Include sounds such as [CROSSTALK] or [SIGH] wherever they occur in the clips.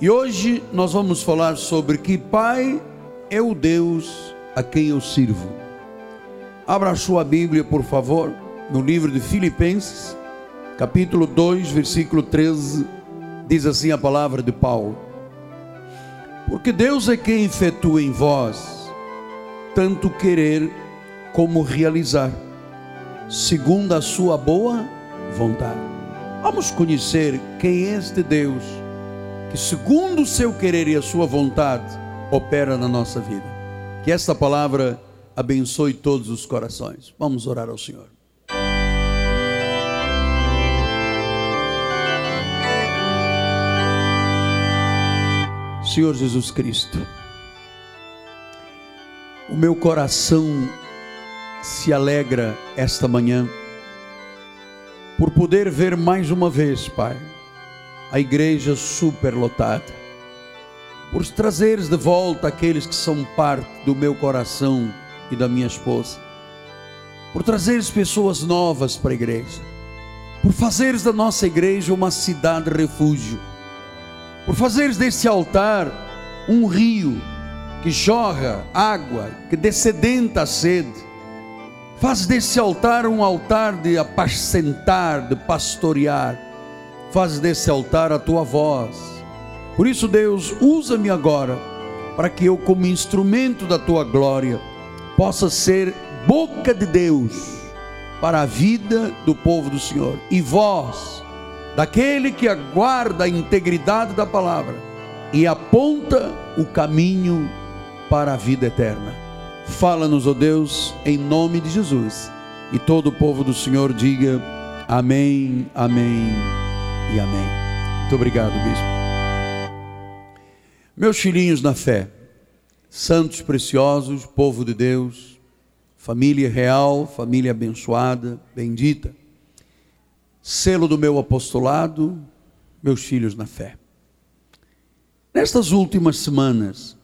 E hoje nós vamos falar sobre que Pai é o Deus a quem eu sirvo. Abra a sua Bíblia, por favor, no livro de Filipenses, capítulo 2, versículo 13, diz assim a palavra de Paulo: Porque Deus é quem efetua em vós tanto querer como realizar, segundo a sua boa vontade. Vamos conhecer quem é este Deus que, segundo o seu querer e a sua vontade, opera na nossa vida. Que esta palavra abençoe todos os corações. Vamos orar ao Senhor. Senhor Jesus Cristo, o meu coração se alegra esta manhã por poder ver mais uma vez, Pai a igreja superlotada, por trazeres de volta aqueles que são parte do meu coração e da minha esposa, por trazeres pessoas novas para a igreja, por fazeres da nossa igreja uma cidade refúgio, por fazeres desse altar um rio que jorra água, que descedenta a sede. Faz desse altar um altar de apacentar, de pastorear faz desse altar a tua voz. Por isso, Deus, usa-me agora, para que eu, como instrumento da tua glória, possa ser boca de Deus para a vida do povo do Senhor e voz daquele que aguarda a integridade da palavra e aponta o caminho para a vida eterna. Fala-nos, ó oh Deus, em nome de Jesus. E todo o povo do Senhor diga: Amém, Amém e amém. Muito obrigado, bispo. Meus filhinhos na fé, santos preciosos, povo de Deus, família real, família abençoada, bendita, selo do meu apostolado, meus filhos na fé. Nestas últimas semanas,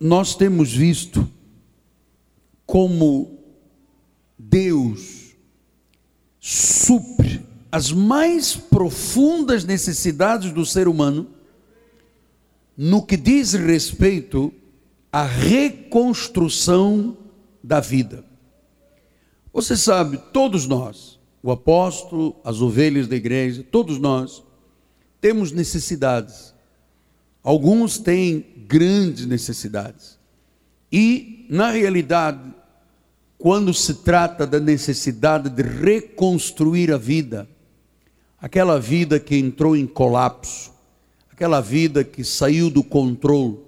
nós temos visto como Deus supre as mais profundas necessidades do ser humano no que diz respeito à reconstrução da vida. Você sabe, todos nós, o apóstolo, as ovelhas da igreja, todos nós, temos necessidades. Alguns têm grandes necessidades. E, na realidade, quando se trata da necessidade de reconstruir a vida, aquela vida que entrou em colapso, aquela vida que saiu do controle,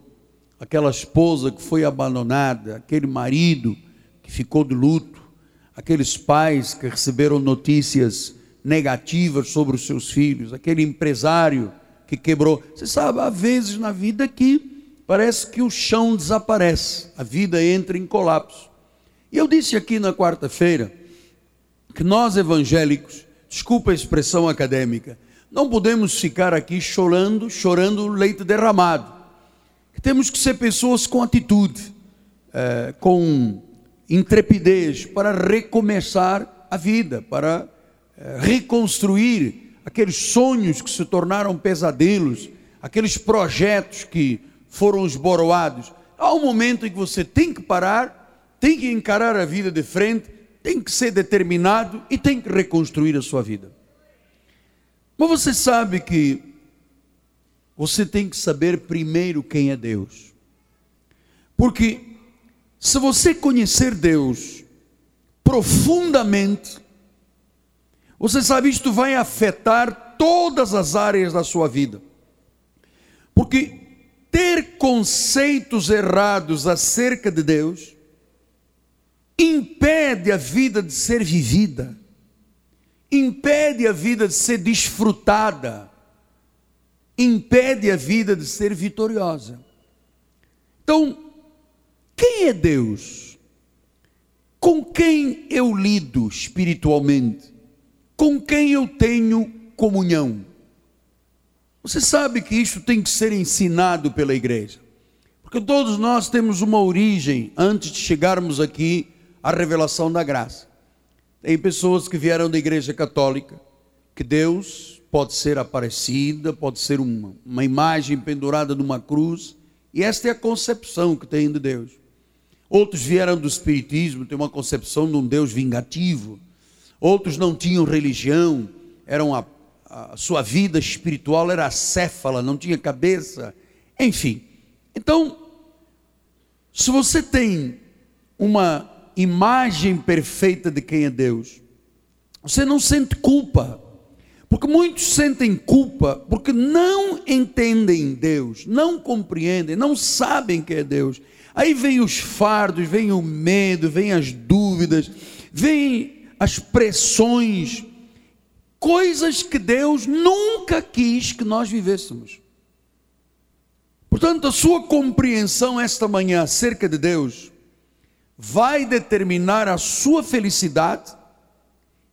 aquela esposa que foi abandonada, aquele marido que ficou de luto, aqueles pais que receberam notícias negativas sobre os seus filhos, aquele empresário que quebrou. Você sabe, há vezes na vida que parece que o chão desaparece, a vida entra em colapso. E eu disse aqui na quarta-feira que nós evangélicos desculpa a expressão acadêmica, não podemos ficar aqui chorando, chorando leite derramado. Temos que ser pessoas com atitude, é, com intrepidez, para recomeçar a vida, para é, reconstruir aqueles sonhos que se tornaram pesadelos, aqueles projetos que foram esboroados. Há um momento em que você tem que parar, tem que encarar a vida de frente tem que ser determinado e tem que reconstruir a sua vida. Mas você sabe que você tem que saber primeiro quem é Deus. Porque se você conhecer Deus profundamente, você sabe isto vai afetar todas as áreas da sua vida. Porque ter conceitos errados acerca de Deus impede a vida de ser vivida, impede a vida de ser desfrutada, impede a vida de ser vitoriosa. Então, quem é Deus? Com quem eu lido espiritualmente? Com quem eu tenho comunhão? Você sabe que isso tem que ser ensinado pela igreja. Porque todos nós temos uma origem antes de chegarmos aqui a revelação da graça. Tem pessoas que vieram da igreja católica, que Deus pode ser aparecida, pode ser uma, uma imagem pendurada numa cruz, e esta é a concepção que tem de Deus. Outros vieram do Espiritismo, tem uma concepção de um Deus vingativo. Outros não tinham religião, eram a, a sua vida espiritual era acéfala, não tinha cabeça. Enfim. Então, se você tem uma imagem perfeita de quem é Deus, você não sente culpa. Porque muitos sentem culpa porque não entendem Deus, não compreendem, não sabem que é Deus. Aí vem os fardos, vem o medo, vem as dúvidas, vem as pressões, coisas que Deus nunca quis que nós vivêssemos. Portanto, a sua compreensão esta manhã acerca de Deus vai determinar a sua felicidade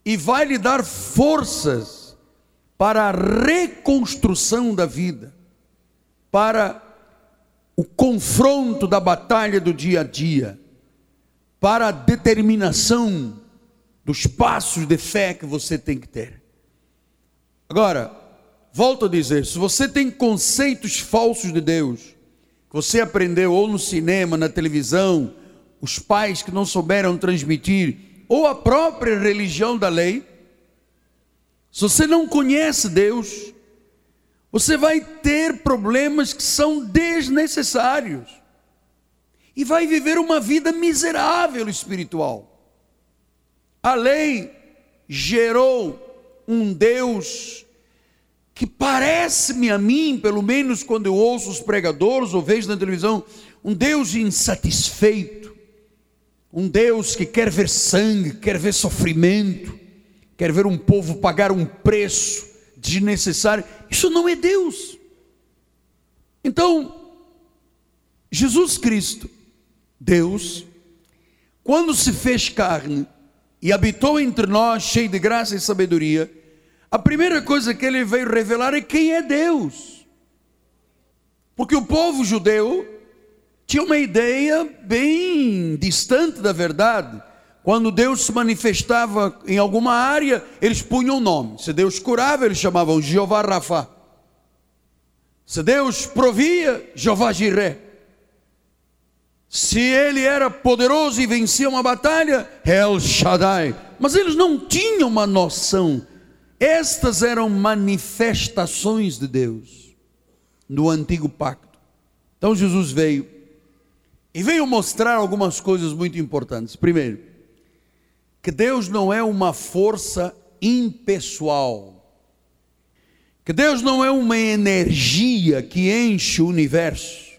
e vai lhe dar forças para a reconstrução da vida, para o confronto da batalha do dia a dia, para a determinação dos passos de fé que você tem que ter. Agora, volto a dizer: se você tem conceitos falsos de Deus, que você aprendeu ou no cinema, na televisão, os pais que não souberam transmitir, ou a própria religião da lei, se você não conhece Deus, você vai ter problemas que são desnecessários. E vai viver uma vida miserável espiritual. A lei gerou um Deus que parece-me a mim, pelo menos quando eu ouço os pregadores ou vejo na televisão, um Deus insatisfeito, um Deus que quer ver sangue, quer ver sofrimento quer ver um povo pagar um preço desnecessário. Isso não é Deus. Então, Jesus Cristo, Deus, quando se fez carne e habitou entre nós, cheio de graça e sabedoria, a primeira coisa que ele veio revelar é quem é Deus. Porque o povo judeu tinha uma ideia bem distante da verdade quando Deus se manifestava em alguma área, eles punham um nome. Se Deus curava, eles chamavam Jeová Rafa. Se Deus provia, Jeová Jiré. Se ele era poderoso e vencia uma batalha, El Shaddai. Mas eles não tinham uma noção. Estas eram manifestações de Deus no antigo pacto. Então Jesus veio e veio mostrar algumas coisas muito importantes. Primeiro, que Deus não é uma força impessoal, que Deus não é uma energia que enche o universo,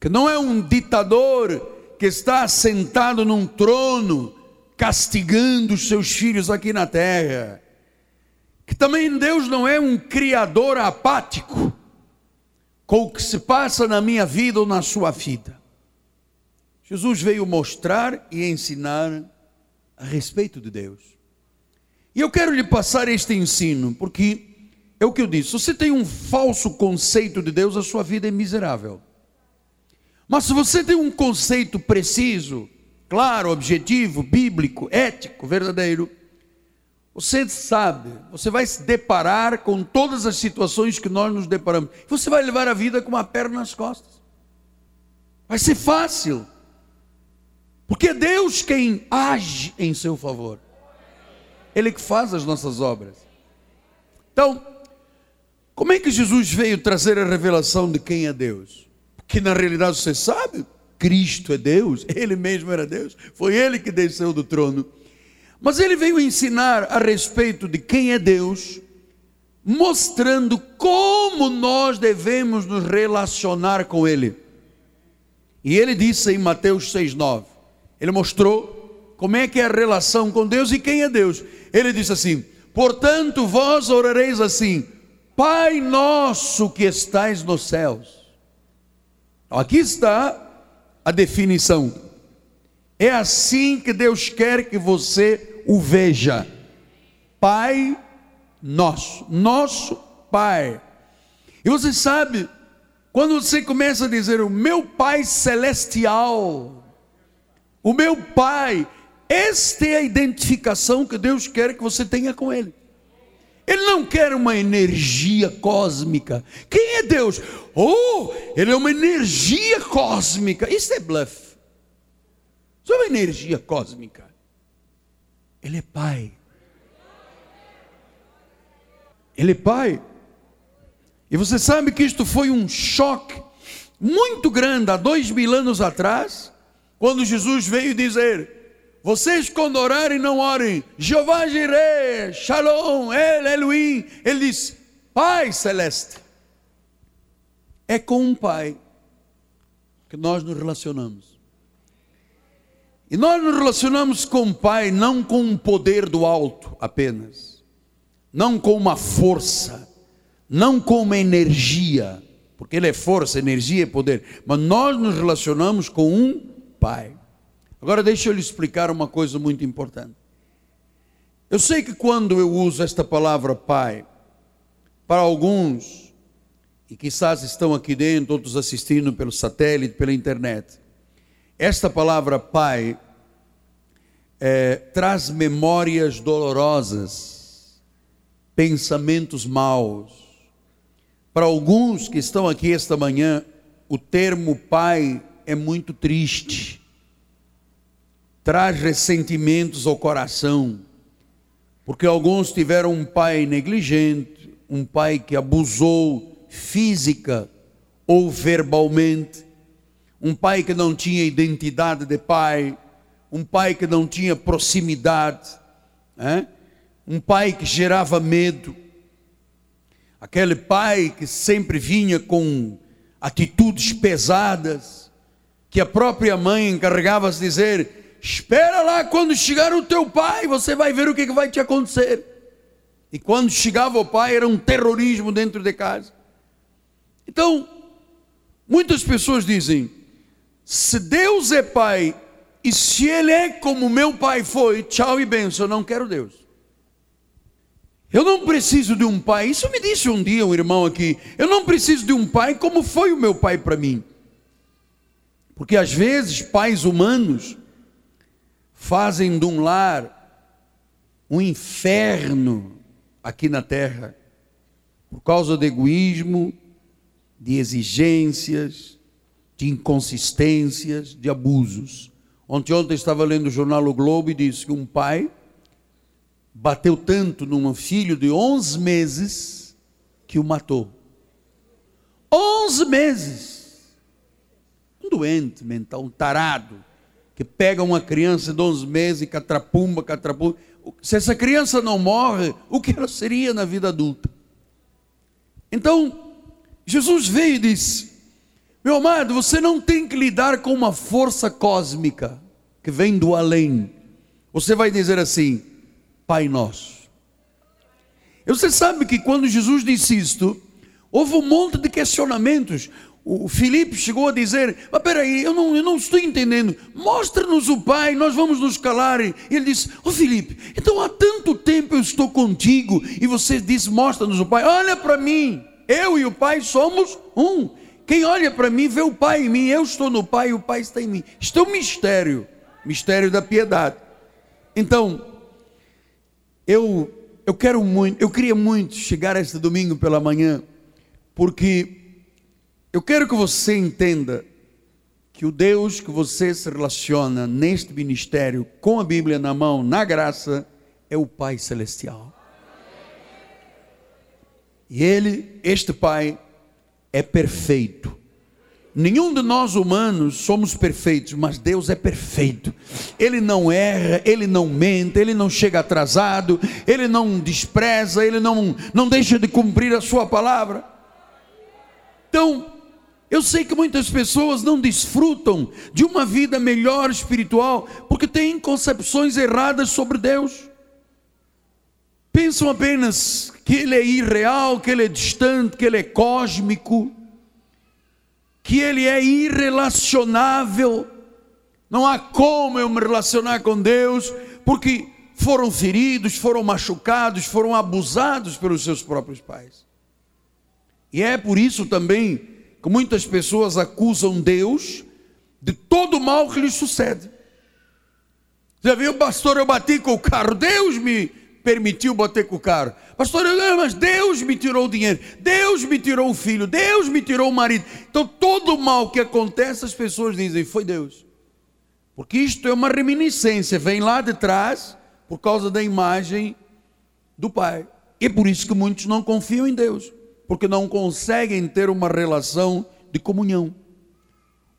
que não é um ditador que está sentado num trono castigando os seus filhos aqui na terra, que também Deus não é um criador apático com o que se passa na minha vida ou na sua vida. Jesus veio mostrar e ensinar a respeito de Deus. E eu quero lhe passar este ensino, porque é o que eu disse: se você tem um falso conceito de Deus, a sua vida é miserável. Mas se você tem um conceito preciso, claro, objetivo, bíblico, ético, verdadeiro, você sabe, você vai se deparar com todas as situações que nós nos deparamos. Você vai levar a vida com uma perna nas costas. Vai ser fácil. Porque é Deus quem age em seu favor. Ele que faz as nossas obras. Então, como é que Jesus veio trazer a revelação de quem é Deus? Porque na realidade você sabe, Cristo é Deus, [LAUGHS] Ele mesmo era Deus, foi Ele que desceu do trono. Mas Ele veio ensinar a respeito de quem é Deus, mostrando como nós devemos nos relacionar com Ele. E Ele disse em Mateus 6,9: ele mostrou como é que é a relação com Deus e quem é Deus. Ele disse assim: Portanto, vós orareis assim: Pai nosso que estais nos céus. Aqui está a definição. É assim que Deus quer que você o veja. Pai nosso, nosso Pai. E você sabe, quando você começa a dizer o meu Pai celestial, o meu Pai. Esta é a identificação que Deus quer que você tenha com Ele. Ele não quer uma energia cósmica. Quem é Deus? Oh, ele é uma energia cósmica. Isso é bluff. Isso é uma energia cósmica. Ele é Pai. Ele é Pai. E você sabe que isto foi um choque muito grande há dois mil anos atrás, quando Jesus veio dizer: Vocês quando orarem, não orem, Jeová Jireh, Shalom, El Elohim. Ele diz: Pai Celeste. É com um Pai que nós nos relacionamos. E nós nos relacionamos com o Pai não com um poder do alto apenas, não com uma força, não com uma energia, porque Ele é força, energia e poder, mas nós nos relacionamos com um Pai. Agora deixa eu lhe explicar uma coisa muito importante. Eu sei que quando eu uso esta palavra Pai, para alguns, e quizás estão aqui dentro, outros assistindo pelo satélite, pela internet, esta palavra Pai é, traz memórias dolorosas, pensamentos maus, para alguns que estão aqui esta manhã, o termo pai é muito triste, traz ressentimentos ao coração, porque alguns tiveram um pai negligente, um pai que abusou física ou verbalmente, um pai que não tinha identidade de pai, um pai que não tinha proximidade, né? um pai que gerava medo aquele pai que sempre vinha com atitudes pesadas, que a própria mãe encarregava-se de dizer: Espera lá, quando chegar o teu pai, você vai ver o que vai te acontecer. E quando chegava o pai, era um terrorismo dentro de casa. Então, muitas pessoas dizem: se Deus é pai, e se Ele é como meu pai foi, tchau e benção, eu não quero Deus. Eu não preciso de um pai. Isso me disse um dia um irmão aqui. Eu não preciso de um pai como foi o meu pai para mim. Porque às vezes pais humanos fazem de um lar um inferno aqui na terra por causa de egoísmo, de exigências, de inconsistências, de abusos. Ontem, ontem estava lendo o jornal O Globo e disse que um pai bateu tanto num filho de 11 meses que o matou. 11 meses. Doente mental, um tarado, que pega uma criança de 11 meses e catrapumba, catrapumba. Se essa criança não morre, o que ela seria na vida adulta? Então, Jesus veio e disse: Meu amado, você não tem que lidar com uma força cósmica que vem do além. Você vai dizer assim: Pai Nosso. Você sabe que quando Jesus disse isto, houve um monte de questionamentos. O Filipe chegou a dizer: Mas peraí, eu não, eu não estou entendendo. Mostra-nos o Pai, nós vamos nos calar. E ele disse: Ô oh, Filipe, então há tanto tempo eu estou contigo e você diz: Mostra-nos o Pai. Olha para mim, eu e o Pai somos um. Quem olha para mim vê o Pai em mim, eu estou no Pai e o Pai está em mim. Isto é um mistério, mistério da piedade. Então, eu, eu quero muito, eu queria muito chegar este domingo pela manhã, porque eu quero que você entenda que o Deus que você se relaciona neste ministério, com a Bíblia na mão, na graça, é o Pai Celestial. E Ele, este Pai, é perfeito. Nenhum de nós humanos somos perfeitos, mas Deus é perfeito. Ele não erra, ele não mente, ele não chega atrasado, ele não despreza, ele não, não deixa de cumprir a sua palavra. Então, eu sei que muitas pessoas não desfrutam de uma vida melhor espiritual porque têm concepções erradas sobre Deus. Pensam apenas que Ele é irreal, que Ele é distante, que Ele é cósmico que ele é irrelacionável. Não há como eu me relacionar com Deus, porque foram feridos, foram machucados, foram abusados pelos seus próprios pais. E é por isso também muitas pessoas acusam Deus de todo o mal que lhes sucede. Já viu, pastor, eu bati com o carro, Deus me permitiu bater com o carro. Pastor, mas Deus me tirou o dinheiro, Deus me tirou o filho, Deus me tirou o marido. Então todo mal que acontece, as pessoas dizem, foi Deus. Porque isto é uma reminiscência, vem lá de trás, por causa da imagem do Pai. E por isso que muitos não confiam em Deus, porque não conseguem ter uma relação de comunhão.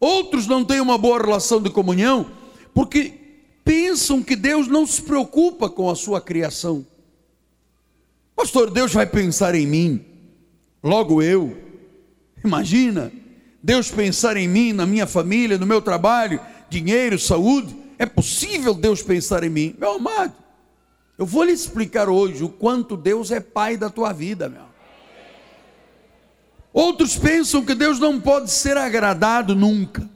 Outros não têm uma boa relação de comunhão, porque pensam que Deus não se preocupa com a sua criação. Pastor, Deus vai pensar em mim, logo eu. Imagina, Deus pensar em mim, na minha família, no meu trabalho, dinheiro, saúde. É possível Deus pensar em mim? Meu amado, eu vou lhe explicar hoje o quanto Deus é pai da tua vida, meu. Outros pensam que Deus não pode ser agradado nunca.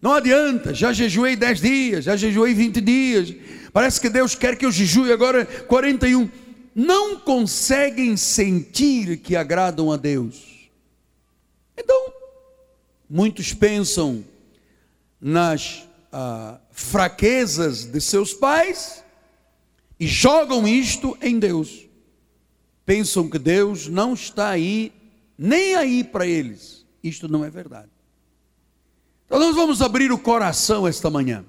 Não adianta, já jejuei 10 dias, já jejuei 20 dias. Parece que Deus quer que eu jejue agora 41. Não conseguem sentir que agradam a Deus. Então, muitos pensam nas ah, fraquezas de seus pais e jogam isto em Deus. Pensam que Deus não está aí, nem aí para eles. Isto não é verdade. Então nós vamos abrir o coração esta manhã.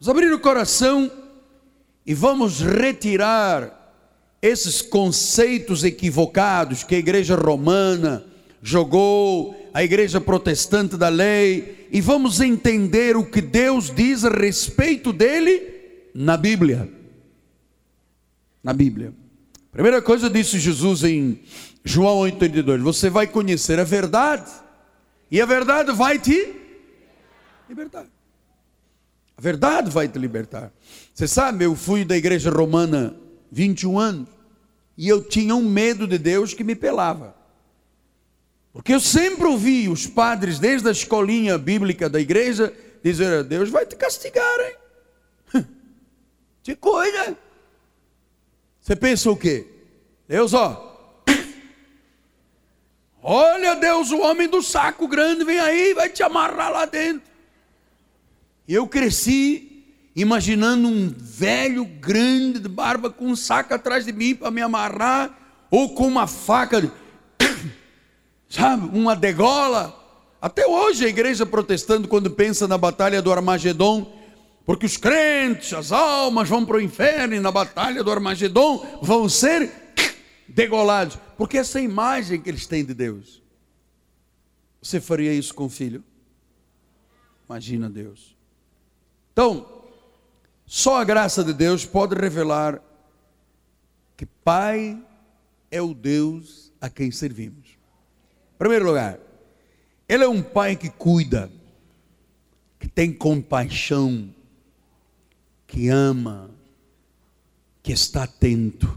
Vamos abrir o coração e vamos retirar esses conceitos equivocados que a igreja romana jogou, a igreja protestante da lei, e vamos entender o que Deus diz a respeito dele na Bíblia. Na Bíblia. Primeira coisa disse Jesus em João 8,32: Você vai conhecer a verdade e a verdade vai te libertar. A verdade vai te libertar. Você sabe, eu fui da igreja romana 21 anos e eu tinha um medo de Deus que me pelava. Porque eu sempre ouvi os padres, desde a escolinha bíblica da igreja, dizer: Deus vai te castigar, hein? [LAUGHS] Te cuida. Você pensa o quê? Deus, ó, Olha, Deus, o homem do saco grande vem aí, vai te amarrar lá dentro. E eu cresci imaginando um velho grande de barba com um saco atrás de mim para me amarrar, ou com uma faca, [COUGHS] sabe, uma degola. Até hoje a igreja protestante, quando pensa na batalha do Armagedon, porque os crentes, as almas vão para o inferno e na batalha do Armagedon vão ser degolados, porque essa é a imagem que eles têm de Deus. Você faria isso com o filho? Imagina Deus. Então, só a graça de Deus pode revelar que Pai é o Deus a quem servimos. Em primeiro lugar, Ele é um Pai que cuida, que tem compaixão, que ama, que está atento.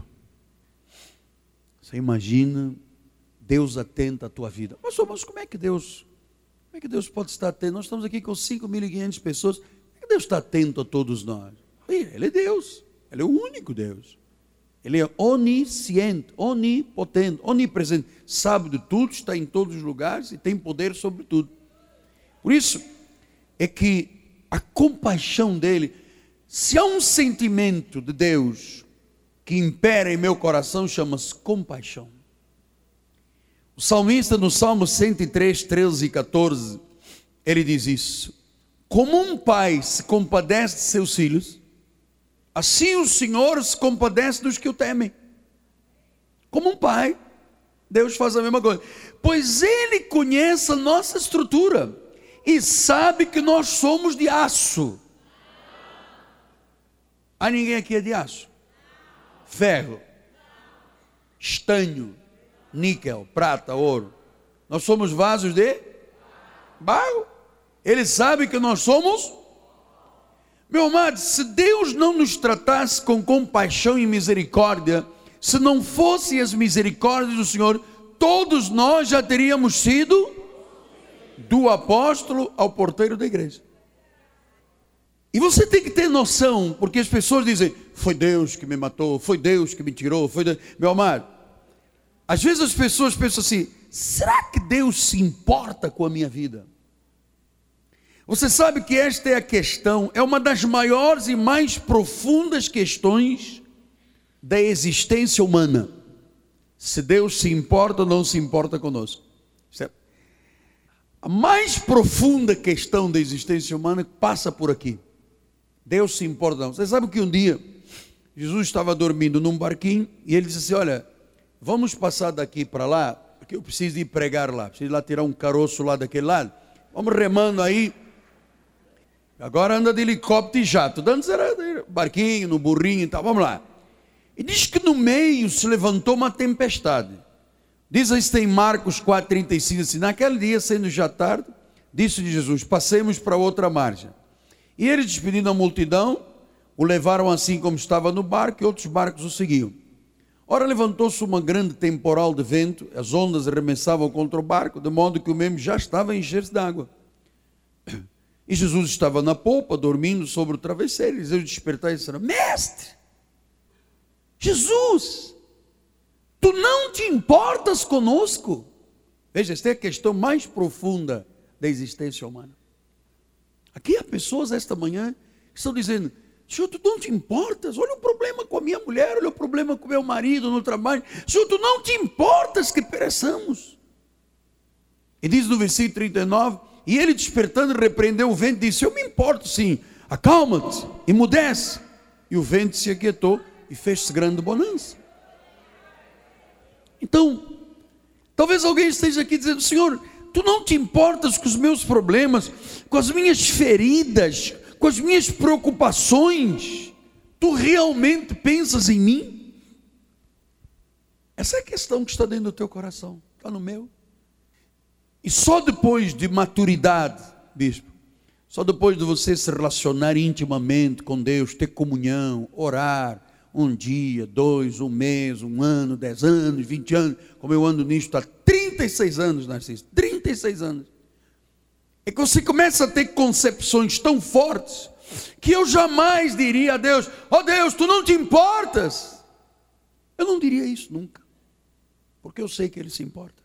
Você imagina Deus atenta à tua vida. Pastor, mas como é que Deus, como é que Deus pode estar atento? Nós estamos aqui com 5.500 pessoas. Como é que Deus está atento a todos nós? Ele é Deus. Ele é o único Deus. Ele é onisciente, onipotente, onipresente. Sabe de tudo, está em todos os lugares e tem poder sobre tudo. Por isso é que a compaixão dele, se há um sentimento de Deus que impera em meu coração chama-se compaixão. O salmista no Salmo 103, 13 e 14, ele diz isso: Como um pai se compadece de seus filhos, assim o Senhor se compadece dos que o temem. Como um pai, Deus faz a mesma coisa, pois Ele conhece a nossa estrutura e sabe que nós somos de aço. Há ninguém aqui é de aço ferro, estanho, níquel, prata, ouro. Nós somos vasos de barro. Ele sabe que nós somos. Meu amado, se Deus não nos tratasse com compaixão e misericórdia, se não fossem as misericórdias do Senhor, todos nós já teríamos sido do apóstolo ao porteiro da igreja. E você tem que ter noção, porque as pessoas dizem: foi Deus que me matou, foi Deus que me tirou, foi Deus. Meu amado, às vezes as pessoas pensam assim: será que Deus se importa com a minha vida? Você sabe que esta é a questão, é uma das maiores e mais profundas questões da existência humana. Se Deus se importa ou não se importa conosco. A mais profunda questão da existência humana passa por aqui. Deus se importa não. Você sabe que um dia Jesus estava dormindo num barquinho e ele disse assim: Olha, vamos passar daqui para lá, porque eu preciso ir pregar lá, preciso ir lá tirar um caroço lá daquele lado. Vamos remando aí. Agora anda de helicóptero e jato. Antes era barquinho, no burrinho e tal. Vamos lá. E diz que no meio se levantou uma tempestade. Diz isso em Marcos 4,35 assim: Naquele dia, sendo já tarde, disse Jesus: Passemos para outra margem. E ele, despedindo a multidão, o levaram assim como estava no barco, e outros barcos o seguiam. Ora, levantou-se uma grande temporal de vento, as ondas arremessavam contra o barco, de modo que o mesmo já estava a encher-se de água. E Jesus estava na polpa, dormindo sobre o travesseiro. Eles iam despertar e disseram: Mestre, Jesus, tu não te importas conosco? Veja, esta é a questão mais profunda da existência humana. Aqui há pessoas esta manhã que estão dizendo: Senhor, tu não te importas? Olha o problema com a minha mulher, olha o problema com o meu marido no trabalho. Senhor, tu não te importas que pereçamos? E diz no versículo 39: E ele despertando, repreendeu o vento e disse: Eu me importo sim, acalma-te, emudece. E o vento se aquietou e fez-se grande bonança. Então, talvez alguém esteja aqui dizendo: Senhor, Tu não te importas com os meus problemas, com as minhas feridas, com as minhas preocupações. Tu realmente pensas em mim? Essa é a questão que está dentro do teu coração, está no meu. E só depois de maturidade, bispo, só depois de você se relacionar intimamente com Deus, ter comunhão, orar, um dia, dois, um mês, um ano, dez anos, vinte anos, como eu ando nisto há 36 anos, Narciso, 36 anos. É que você começa a ter concepções tão fortes que eu jamais diria a Deus: Ó oh Deus, tu não te importas. Eu não diria isso nunca, porque eu sei que Ele se importa.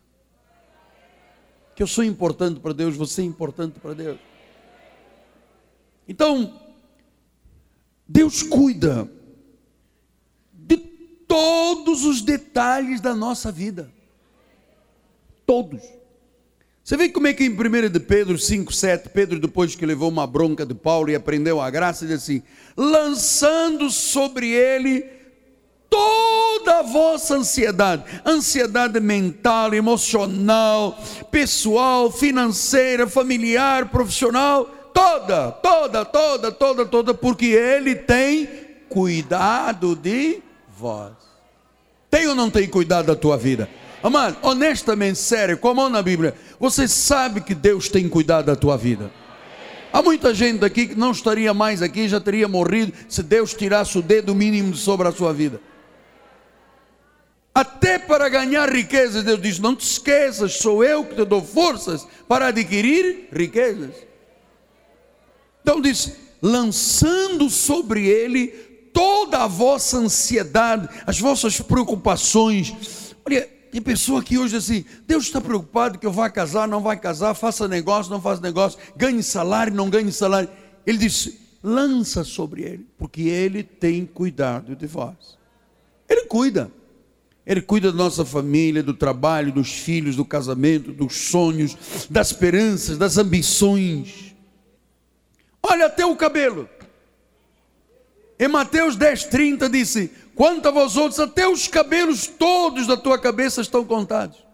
Que eu sou importante para Deus, você é importante para Deus. Então, Deus cuida de todos os detalhes da nossa vida. Todos. Você vê como é que em 1 de Pedro 5, 7, Pedro, depois que levou uma bronca de Paulo e aprendeu a graça, diz assim: lançando sobre ele toda a vossa ansiedade, ansiedade mental, emocional, pessoal, financeira, familiar, profissional, toda, toda, toda, toda, toda, porque ele tem cuidado de vós. Tem ou não tem cuidado da tua vida? Amado, honestamente, sério, com a mão na Bíblia, você sabe que Deus tem cuidado da tua vida. Há muita gente aqui que não estaria mais aqui, já teria morrido se Deus tirasse o dedo mínimo sobre a sua vida. Até para ganhar riquezas, Deus diz: Não te esqueças, sou eu que te dou forças para adquirir riquezas. Então diz: lançando sobre ele toda a vossa ansiedade, as vossas preocupações. Olha, tem pessoa que hoje assim, Deus está preocupado que eu vá casar, não vai casar, faça negócio, não faça negócio, ganhe salário, não ganhe salário. Ele disse: lança sobre ele, porque ele tem cuidado de vós. Ele cuida. Ele cuida da nossa família, do trabalho, dos filhos, do casamento, dos sonhos, das esperanças, das ambições. Olha até o cabelo. Em Mateus 10, 30 disse: Quanto a vós outros, até os cabelos todos da tua cabeça estão contados.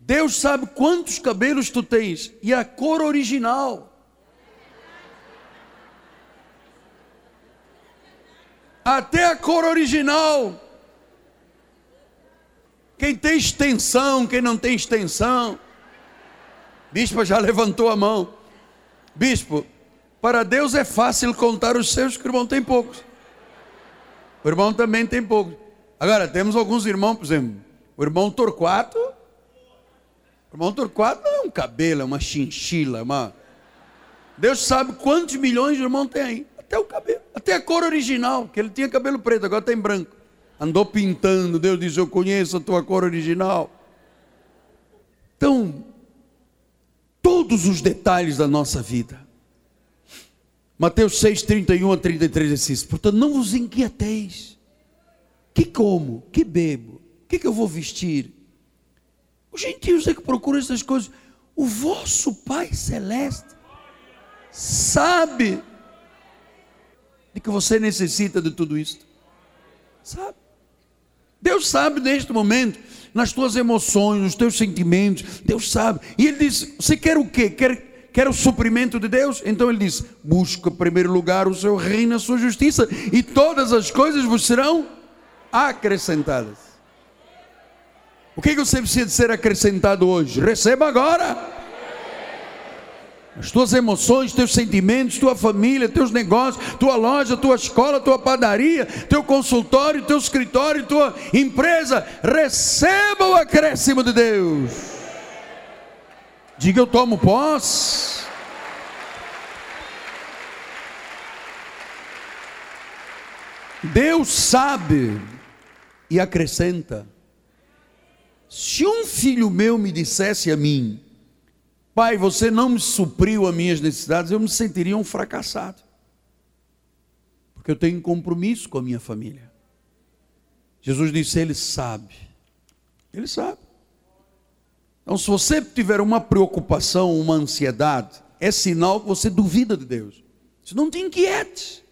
Deus sabe quantos cabelos tu tens e a cor original. Até a cor original. Quem tem extensão, quem não tem extensão. Bispo já levantou a mão. Bispo, para Deus é fácil contar os seus, que o irmão tem poucos. O irmão também tem poucos. Agora, temos alguns irmãos, por exemplo, o irmão Torquato. O irmão Torquato não é um cabelo, é uma chinchila, uma. Deus sabe quantos milhões de irmão tem aí. Até o cabelo, até a cor original, que ele tinha cabelo preto, agora tem branco. Andou pintando, Deus diz: Eu conheço a tua cor original. Então, todos os detalhes da nossa vida Mateus 6, 31 a 33 diz assim, portanto não vos inquieteis. que como, que bebo, que, que eu vou vestir. Os gentios é que procuram essas coisas. O vosso Pai Celeste sabe de que você necessita de tudo isso. Sabe? Deus sabe neste momento, nas tuas emoções, nos teus sentimentos, Deus sabe. E Ele diz: Você quer o quê? Quer, quer o suprimento de Deus? Então Ele diz: Busca em primeiro lugar o seu reino, a sua justiça, e todas as coisas vos serão acrescentadas. O que, que você precisa de ser acrescentado hoje? Receba agora as tuas emoções, teus sentimentos, tua família, teus negócios, tua loja, tua escola, tua padaria, teu consultório, teu escritório, tua empresa, receba o acréscimo de Deus. Diga eu tomo posse. Deus sabe e acrescenta. Se um filho meu me dissesse a mim, Pai, você não me supriu as minhas necessidades, eu me sentiria um fracassado. Porque eu tenho compromisso com a minha família. Jesus disse: Ele sabe. Ele sabe. Então, se você tiver uma preocupação, uma ansiedade, é sinal que você duvida de Deus. Se não te inquiete,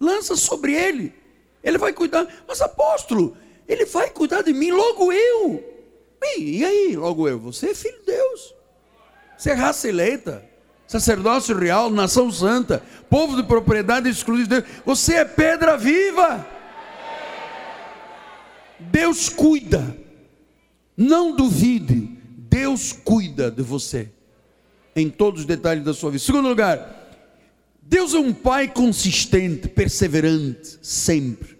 lança sobre Ele. Ele vai cuidar. Mas, apóstolo, Ele vai cuidar de mim, logo eu. E aí, logo eu? Você é filho de Deus. Você é raça eleita, sacerdócio real, nação santa, povo de propriedade exclusiva de Deus. Você é pedra viva. Deus cuida. Não duvide. Deus cuida de você. Em todos os detalhes da sua vida. Segundo lugar, Deus é um pai consistente, perseverante, sempre.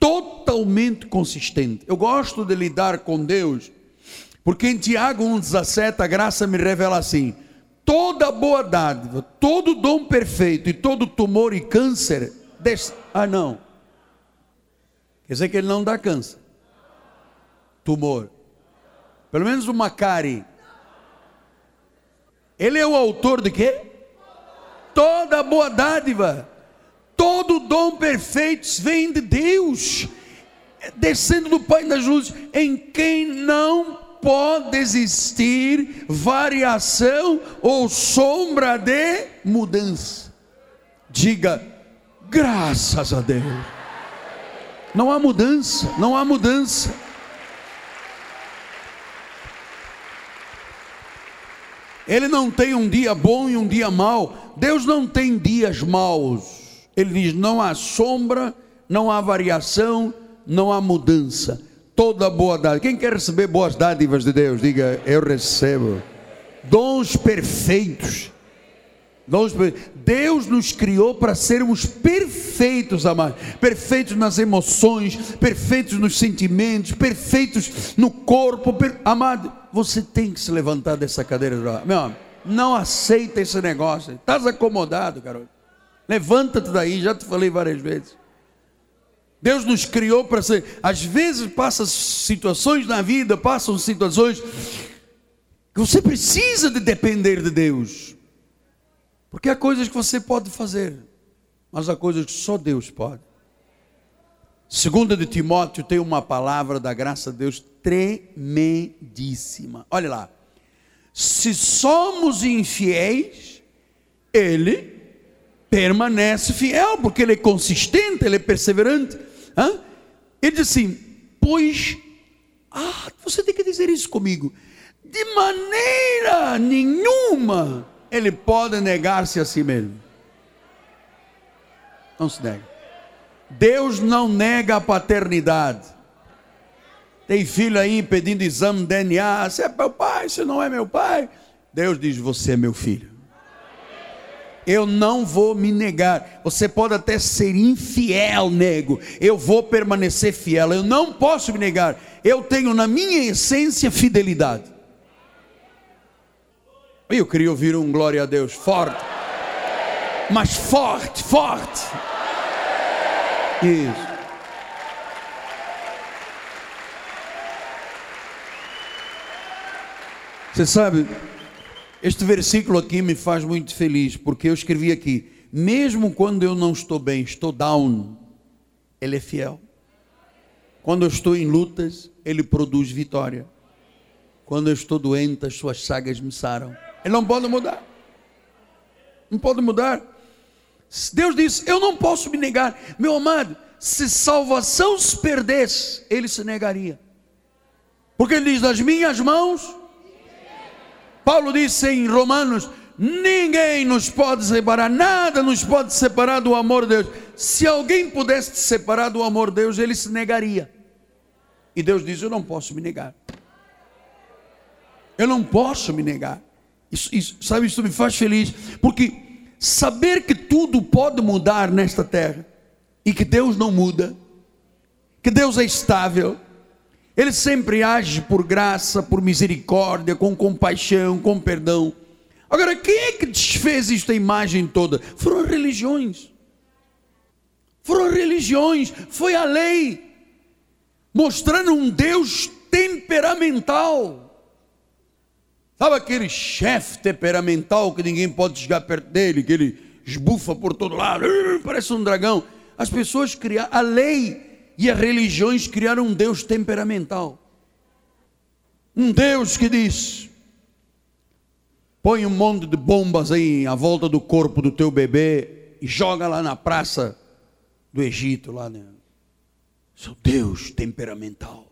Totalmente consistente. Eu gosto de lidar com Deus porque em Tiago 1,17 a graça me revela assim: toda boa dádiva, todo dom perfeito e todo tumor e câncer. Des... Ah, não. Quer dizer que ele não dá câncer. Tumor. Pelo menos uma cárie. Ele é o autor de quê? Toda boa dádiva, todo dom perfeito vem de Deus, descendo do Pai das luzes, em quem não pode existir variação ou sombra de mudança. Diga, graças a Deus. Não há mudança, não há mudança. Ele não tem um dia bom e um dia mau. Deus não tem dias maus. Ele diz: não há sombra, não há variação, não há mudança toda boa dádiva. Quem quer receber boas dádivas de Deus, diga: Eu recebo. Dons perfeitos. Deus nos criou para sermos perfeitos, amados. Perfeitos nas emoções, perfeitos nos sentimentos, perfeitos no corpo. Per... Amado, você tem que se levantar dessa cadeira. Meu amigo, não aceita esse negócio. Estás acomodado, garoto. Levanta-te daí, já te falei várias vezes. Deus nos criou para ser. Às vezes passa situações na vida, passam situações que você precisa de depender de Deus. Porque há coisas que você pode fazer, mas há coisas que só Deus pode. Segunda de Timóteo tem uma palavra da graça de Deus tremendíssima. Olha lá. Se somos infiéis, ele permanece fiel, porque ele é consistente, ele é perseverante. Hã? Ele diz assim: Pois, ah, você tem que dizer isso comigo. De maneira nenhuma ele pode negar-se a si mesmo. Não se nega. Deus não nega a paternidade. Tem filho aí pedindo exame de DNA. Você é meu pai, você não é meu pai. Deus diz: Você é meu filho eu não vou me negar. Você pode até ser infiel, nego. Eu vou permanecer fiel. Eu não posso me negar. Eu tenho na minha essência fidelidade. Eu queria ouvir um glória a Deus forte. Mas forte, forte. Isso. Você sabe, este versículo aqui me faz muito feliz, porque eu escrevi aqui: mesmo quando eu não estou bem, estou down, Ele é fiel. Quando eu estou em lutas, Ele produz vitória. Quando eu estou doente, as suas chagas me saram. Ele não pode mudar. Não pode mudar. Deus diz: Eu não posso me negar. Meu amado, se salvação se perdesse, ele se negaria. Porque ele diz: Das minhas mãos. Paulo disse em Romanos: Ninguém nos pode separar, nada nos pode separar do amor de Deus. Se alguém pudesse te separar do amor de Deus, ele se negaria. E Deus diz: Eu não posso me negar. Eu não posso me negar. Isso, isso, sabe, isso me faz feliz, porque saber que tudo pode mudar nesta terra e que Deus não muda, que Deus é estável, Ele sempre age por graça, por misericórdia, com compaixão, com perdão. Agora, quem é que desfez esta imagem toda? Foram religiões. Foram religiões, foi a lei, mostrando um Deus temperamental. Sabe aquele chefe temperamental que ninguém pode chegar perto dele, que ele esbufa por todo lado, parece um dragão. As pessoas criaram, a lei e as religiões criaram um Deus temperamental. Um Deus que diz: põe um monte de bombas aí à volta do corpo do teu bebê e joga lá na praça do Egito, lá, né? Seu Deus temperamental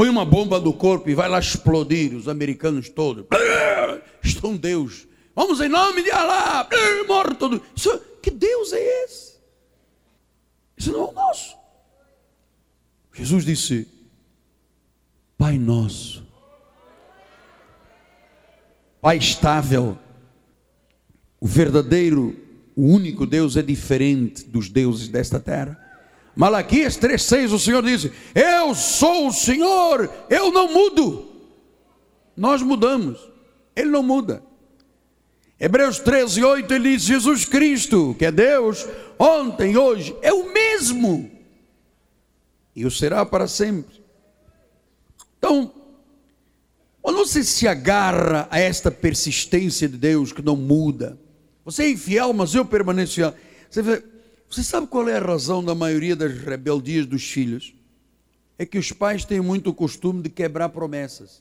põe uma bomba no corpo e vai lá explodir os americanos todos. [LAUGHS] Estão Deus. Vamos em nome de Alá. [LAUGHS] Morre todo. Isso, que Deus é esse? Isso não é o nosso. Jesus disse: Pai nosso, Pai estável, o verdadeiro, o único Deus é diferente dos deuses desta terra. Malaquias 3,6, o Senhor diz: Eu sou o Senhor, eu não mudo. Nós mudamos, Ele não muda. Hebreus 13, 8, ele diz: Jesus Cristo, que é Deus, ontem, hoje, é o mesmo, e o será para sempre. Então, quando você se agarra a esta persistência de Deus que não muda, você é infiel, mas eu permaneço fiel. Você vê, você sabe qual é a razão da maioria das rebeldias dos filhos? É que os pais têm muito costume de quebrar promessas.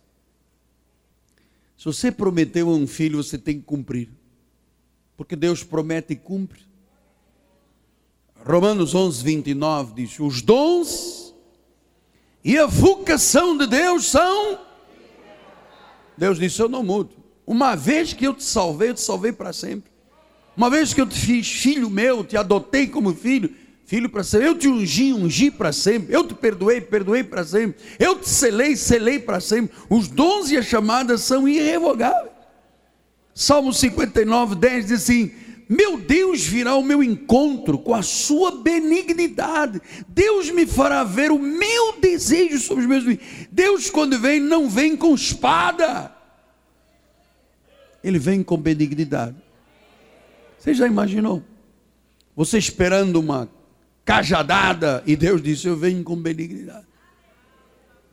Se você prometeu a um filho, você tem que cumprir. Porque Deus promete e cumpre. Romanos 11, 29 diz: Os dons e a vocação de Deus são. Deus disse: Eu não mudo. Uma vez que eu te salvei, eu te salvei para sempre. Uma vez que eu te fiz filho meu, te adotei como filho, filho para sempre, eu te ungi, ungi para sempre, eu te perdoei, perdoei para sempre, eu te selei, selei para sempre. Os dons e as chamadas são irrevogáveis. Salmo 59, 10 diz assim: meu Deus virá ao meu encontro com a sua benignidade. Deus me fará ver o meu desejo sobre os meus filhos. Deus, quando vem, não vem com espada, Ele vem com benignidade. Você já imaginou? Você esperando uma cajadada e Deus disse: Eu venho com benignidade.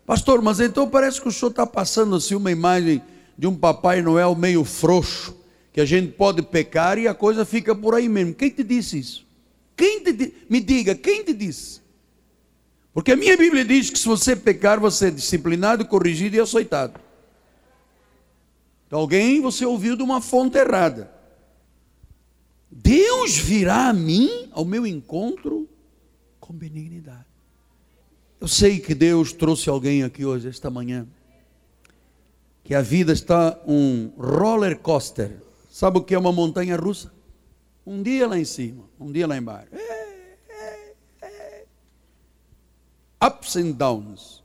Pastor, mas então parece que o senhor está passando assim uma imagem de um Papai Noel meio frouxo, que a gente pode pecar e a coisa fica por aí mesmo. Quem te disse isso? Quem te me diga, quem te disse? Porque a minha Bíblia diz que se você pecar, você é disciplinado, corrigido e açoitado. Então, alguém você ouviu de uma fonte errada. Deus virá a mim, ao meu encontro, com benignidade. Eu sei que Deus trouxe alguém aqui hoje, esta manhã, que a vida está um roller coaster. Sabe o que é uma montanha russa? Um dia lá em cima, um dia lá embaixo. É, é, é. Ups and downs.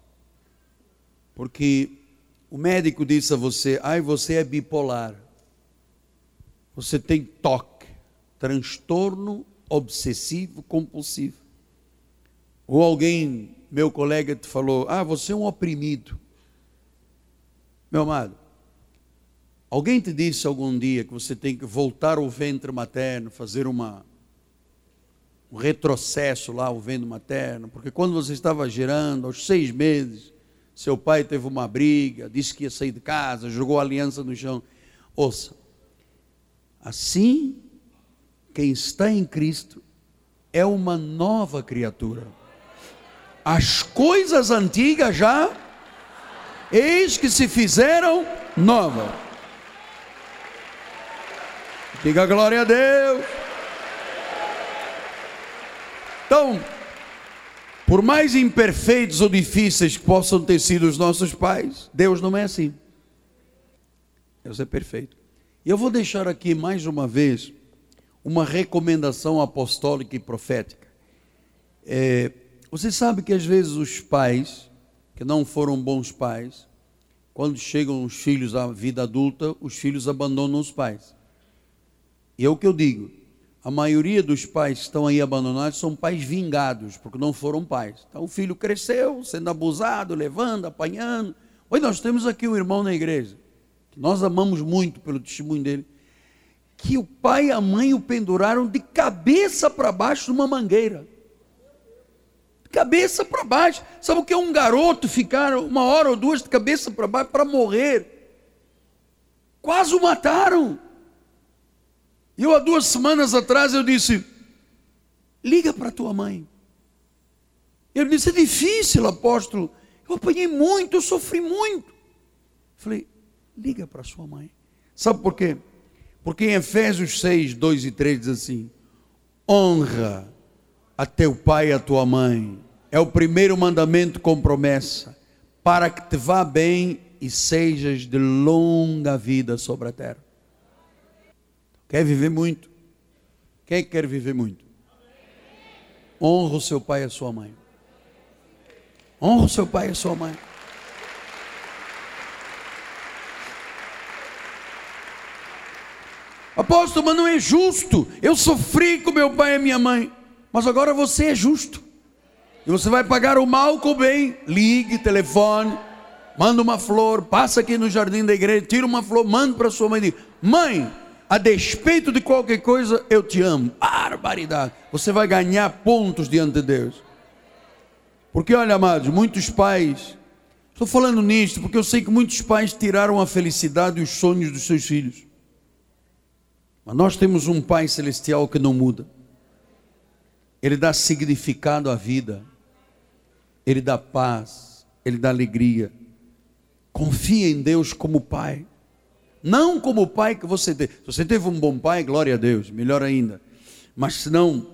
Porque o médico disse a você: ai, você é bipolar. Você tem toque transtorno obsessivo compulsivo. Ou alguém, meu colega, te falou: Ah, você é um oprimido. Meu amado, alguém te disse algum dia que você tem que voltar ao ventre materno, fazer uma, um retrocesso lá ao ventre materno, porque quando você estava gerando, aos seis meses, seu pai teve uma briga, disse que ia sair de casa, jogou a aliança no chão. Ouça, assim quem está em Cristo é uma nova criatura. as coisas antigas já, eis que se fizeram novas. Diga glória a Deus. Então, por mais imperfeitos ou difíceis que possam ter sido os nossos pais, Deus não é assim. Deus é perfeito. E eu vou deixar aqui mais uma vez uma recomendação apostólica e profética. É, você sabe que às vezes os pais, que não foram bons pais, quando chegam os filhos à vida adulta, os filhos abandonam os pais. E é o que eu digo: a maioria dos pais que estão aí abandonados são pais vingados, porque não foram pais. Então o filho cresceu, sendo abusado, levando, apanhando. Hoje nós temos aqui um irmão na igreja, que nós amamos muito pelo testemunho dele, que o pai e a mãe o penduraram de cabeça para baixo numa mangueira. De cabeça para baixo. Sabe o que é um garoto ficar uma hora ou duas de cabeça para baixo para morrer? Quase o mataram. Eu, há duas semanas atrás, eu disse: liga para tua mãe. Ele disse: é difícil, apóstolo. Eu apanhei muito, eu sofri muito. Falei: liga para sua mãe. Sabe por quê? Porque em Efésios 6, 2 e 3 diz assim: honra a teu pai e a tua mãe. É o primeiro mandamento com promessa, para que te vá bem e sejas de longa vida sobre a terra. Quer viver muito? Quem quer viver muito? Honra o seu pai e a sua mãe. Honra o seu pai e a sua mãe. Apóstolo, mas não é justo. Eu sofri com meu pai e minha mãe. Mas agora você é justo. E você vai pagar o mal com o bem. Ligue, telefone, manda uma flor, passa aqui no jardim da igreja, tira uma flor, manda para sua mãe e diz: Mãe, a despeito de qualquer coisa, eu te amo. Barbaridade. Você vai ganhar pontos diante de Deus. Porque, olha, amados, muitos pais, estou falando nisto porque eu sei que muitos pais tiraram a felicidade e os sonhos dos seus filhos. Mas nós temos um Pai Celestial que não muda. Ele dá significado à vida, ele dá paz, ele dá alegria. Confia em Deus como Pai. Não como o pai que você teve. Se você teve um bom pai, glória a Deus, melhor ainda. Mas se não,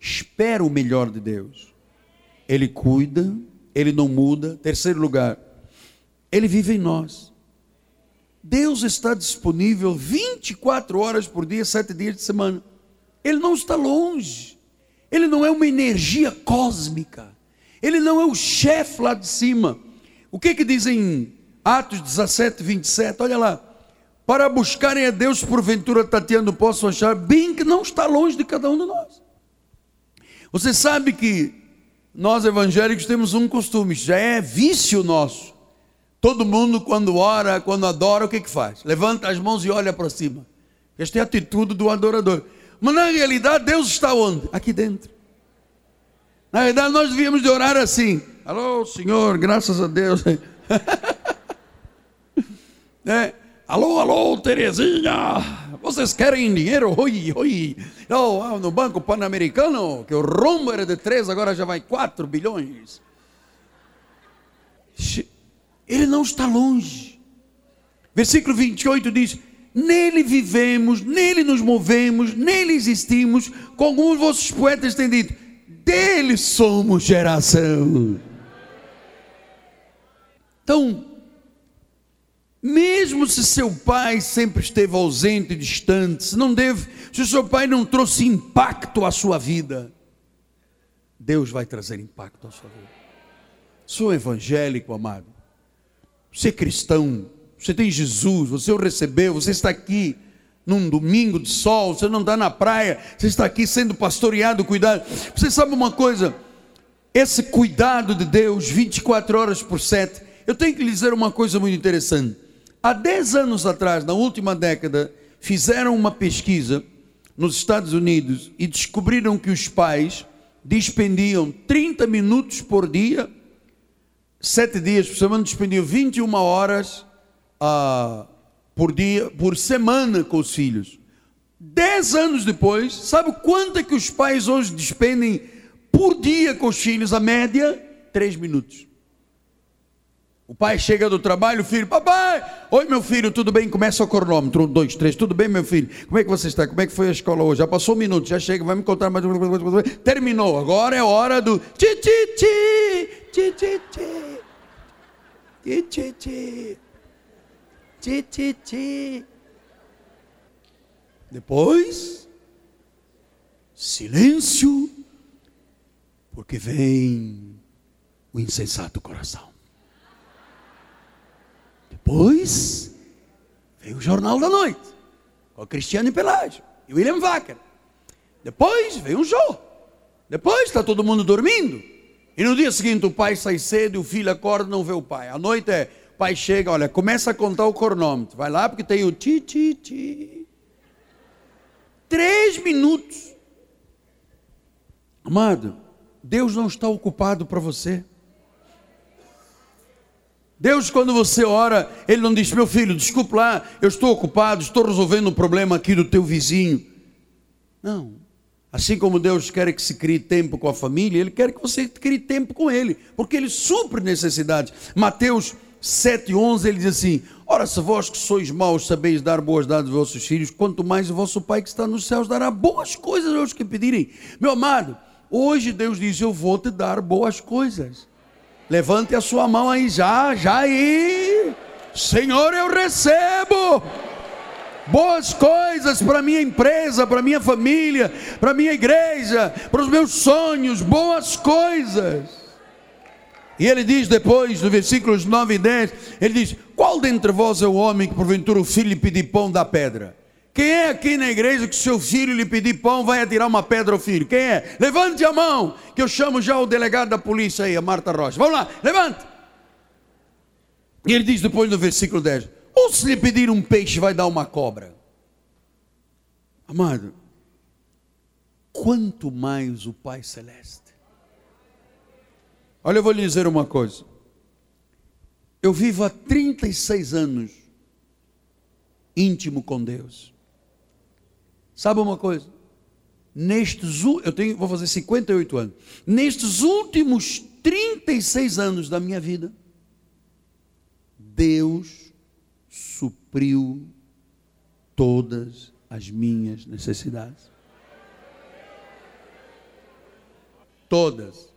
espera o melhor de Deus. Ele cuida, ele não muda. Terceiro lugar, ele vive em nós. Deus está disponível 24 horas por dia, sete dias de semana. Ele não está longe. Ele não é uma energia cósmica. Ele não é o chefe lá de cima. O que que dizem Atos 17, 27? Olha lá para buscarem a Deus, porventura tateando, posso achar bem que não está longe de cada um de nós. Você sabe que nós evangélicos temos um costume, já é vício nosso. Todo mundo, quando ora, quando adora, o que, que faz? Levanta as mãos e olha para cima. Esta é a atitude do adorador. Mas na realidade, Deus está onde? Aqui dentro. Na realidade, nós devíamos de orar assim: Alô, Senhor, graças a Deus. [LAUGHS] é. Alô, alô, Terezinha, vocês querem dinheiro? Oi, oi. Oh, no Banco Pan-Americano, que o rombo era de 3, agora já vai 4 bilhões. Ele não está longe. Versículo 28 diz: Nele vivemos, nele nos movemos, nele existimos, como os vossos poetas têm dito, dele somos geração. Então, mesmo se seu pai sempre esteve ausente e distante, se não deve, se o seu pai não trouxe impacto à sua vida, Deus vai trazer impacto à sua vida. Sou evangélico, amado. Você é cristão, você tem Jesus, você o recebeu, você está aqui num domingo de sol, você não está na praia, você está aqui sendo pastoreado, cuidado. Você sabe uma coisa? Esse cuidado de Deus 24 horas por 7, eu tenho que lhe dizer uma coisa muito interessante. Há 10 anos atrás, na última década, fizeram uma pesquisa nos Estados Unidos e descobriram que os pais dispendiam 30 minutos por dia, 7 dias por semana, dispendiam 21 horas uh, por dia, por semana com os filhos. Dez anos depois, sabe quanto é que os pais hoje despendem por dia com os filhos? A média, três minutos. O pai chega do trabalho, o filho, papai, oi meu filho, tudo bem? Começa o cronômetro, um, dois, três, tudo bem meu filho? Como é que você está? Como é que foi a escola hoje? Já passou um minuto, já chega, vai me contar mais. Terminou, agora é hora do ti ti ti Ti, ti, ti. Ti, ti, ti. Ti, ti, ti. Depois, silêncio, porque vem o insensato coração. Depois, vem o Jornal da Noite, com Cristiano Pelágio e William Wacker. Depois, vem o show. Depois, está todo mundo dormindo. E no dia seguinte o pai sai cedo o filho acorda e não vê o pai. À noite é, o pai chega, olha, começa a contar o cronômetro. Vai lá porque tem o ti, ti, ti. Três minutos. Amado, Deus não está ocupado para você. Deus, quando você ora, Ele não diz, meu filho, desculpa lá, eu estou ocupado, estou resolvendo um problema aqui do teu vizinho. Não. Assim como Deus quer que se crie tempo com a família, Ele quer que você crie tempo com Ele, porque Ele supre necessidades. Mateus 7,11 ele diz assim: Ora, se vós que sois maus sabeis dar boas dadas aos vossos filhos, quanto mais o vosso Pai que está nos céus dará boas coisas aos que pedirem. Meu amado, hoje Deus diz: Eu vou te dar boas coisas. Levante a sua mão aí já, já aí. Senhor, eu recebo boas coisas para minha empresa, para minha família, para minha igreja, para os meus sonhos, boas coisas. E ele diz depois, no versículos 9 e 10, ele diz: Qual dentre vós é o homem que porventura o filho lhe pedir pão da pedra? Quem é aqui na igreja que seu filho lhe pedir pão vai atirar uma pedra ao filho? Quem é? Levante a mão, que eu chamo já o delegado da polícia aí, a Marta Rocha. Vamos lá, levante. E ele diz depois no versículo 10: Ou se lhe pedir um peixe, vai dar uma cobra. Amado, quanto mais o Pai Celeste. Olha, eu vou lhe dizer uma coisa. Eu vivo há 36 anos íntimo com Deus. Sabe uma coisa? Nestes, eu tenho, vou fazer 58 anos. Nestes últimos 36 anos da minha vida, Deus supriu todas as minhas necessidades. Todas.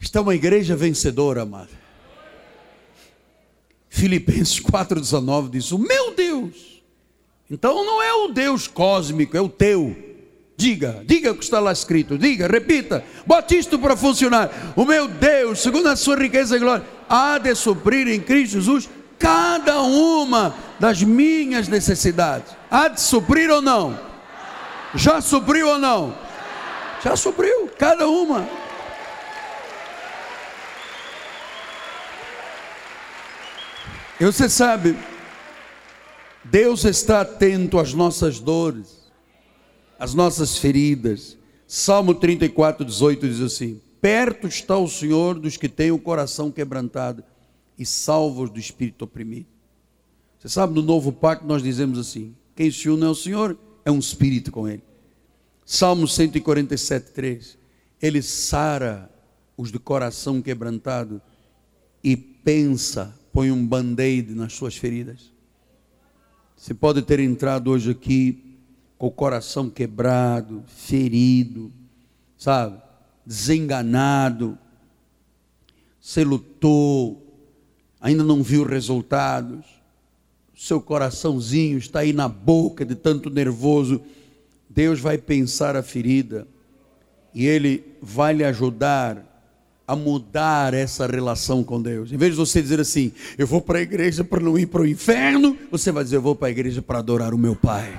Está uma igreja vencedora, amada. Filipenses 4,19 diz: O meu Deus então não é o Deus cósmico, é o teu. Diga, diga o que está lá escrito, diga, repita, bote isto para funcionar. O meu Deus, segundo a sua riqueza e glória, há de suprir em Cristo Jesus cada uma das minhas necessidades. Há de suprir ou não? Já supriu ou não? Já supriu, cada uma. E você sabe, Deus está atento às nossas dores, às nossas feridas. Salmo 34, 18 diz assim: Perto está o Senhor dos que têm o coração quebrantado e salvos do espírito oprimido. Você sabe, no novo pacto nós dizemos assim: quem se une ao Senhor é um espírito com Ele. Salmo 147, 3: Ele sara os de coração quebrantado e pensa, põe um band-aid nas suas feridas. Você pode ter entrado hoje aqui com o coração quebrado, ferido, sabe? Desenganado. Você lutou, ainda não viu resultados. Seu coraçãozinho está aí na boca de tanto nervoso. Deus vai pensar a ferida e Ele vai lhe ajudar a mudar essa relação com Deus. Em vez de você dizer assim, eu vou para a igreja para não ir para o inferno, você vai dizer, eu vou para a igreja para adorar o meu Pai.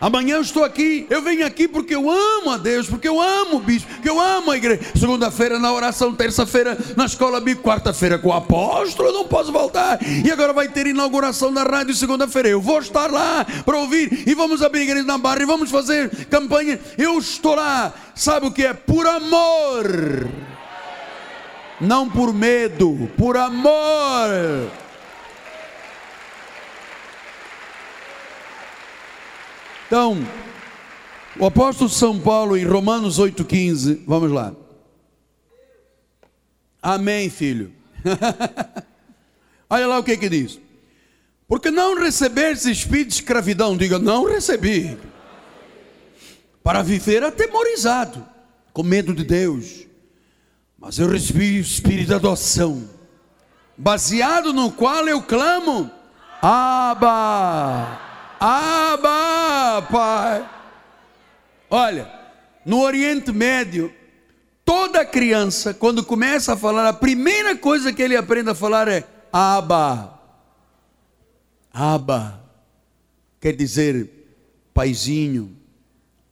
Amanhã eu estou aqui, eu venho aqui porque eu amo a Deus, porque eu amo o bispo, porque eu amo a igreja. Segunda-feira na oração, terça-feira na escola bíblica, quarta-feira com o apóstolo, eu não posso voltar. E agora vai ter inauguração da rádio segunda-feira. Eu vou estar lá para ouvir e vamos abrir igreja na barra e vamos fazer campanha. Eu estou lá, sabe o que é? Por amor. Não por medo, por amor. Então, o apóstolo São Paulo em Romanos 8,15, vamos lá. Amém, filho. [LAUGHS] Olha lá o que que diz. Porque não recebeste espírito de escravidão, diga, não recebi. Para viver atemorizado, com medo de Deus. Mas eu recebi o espírito de adoção, baseado no qual eu clamo, Abba, Abba, Pai. Olha, no Oriente Médio, toda criança, quando começa a falar, a primeira coisa que ele aprende a falar é Abba. Abba quer dizer paizinho,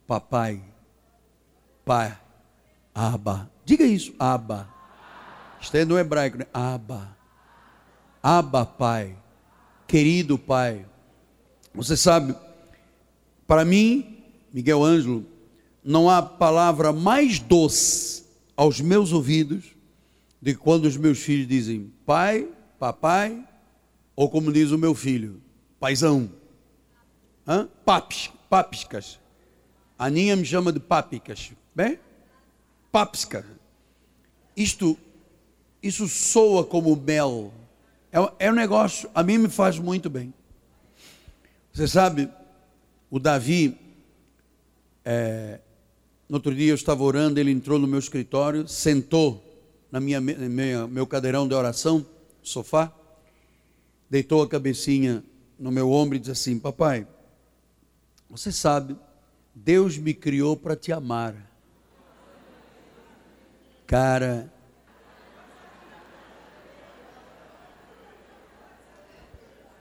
papai, pai, Abba. Diga isso, Abba. Está é no hebraico, né? Abba. Abba, pai. Querido pai. Você sabe, para mim, Miguel Ângelo, não há palavra mais doce aos meus ouvidos de quando os meus filhos dizem pai, papai, ou como diz o meu filho, paizão. Hã? Papis, papiscas. A Aninha me chama de papicas. Bem? Papsca. Isto, isso soa como mel. É, é um negócio, a mim me faz muito bem. Você sabe, o Davi, é, no outro dia eu estava orando, ele entrou no meu escritório, sentou na minha, minha meu cadeirão de oração, sofá, deitou a cabecinha no meu ombro e disse assim: Papai, você sabe, Deus me criou para te amar. Cara,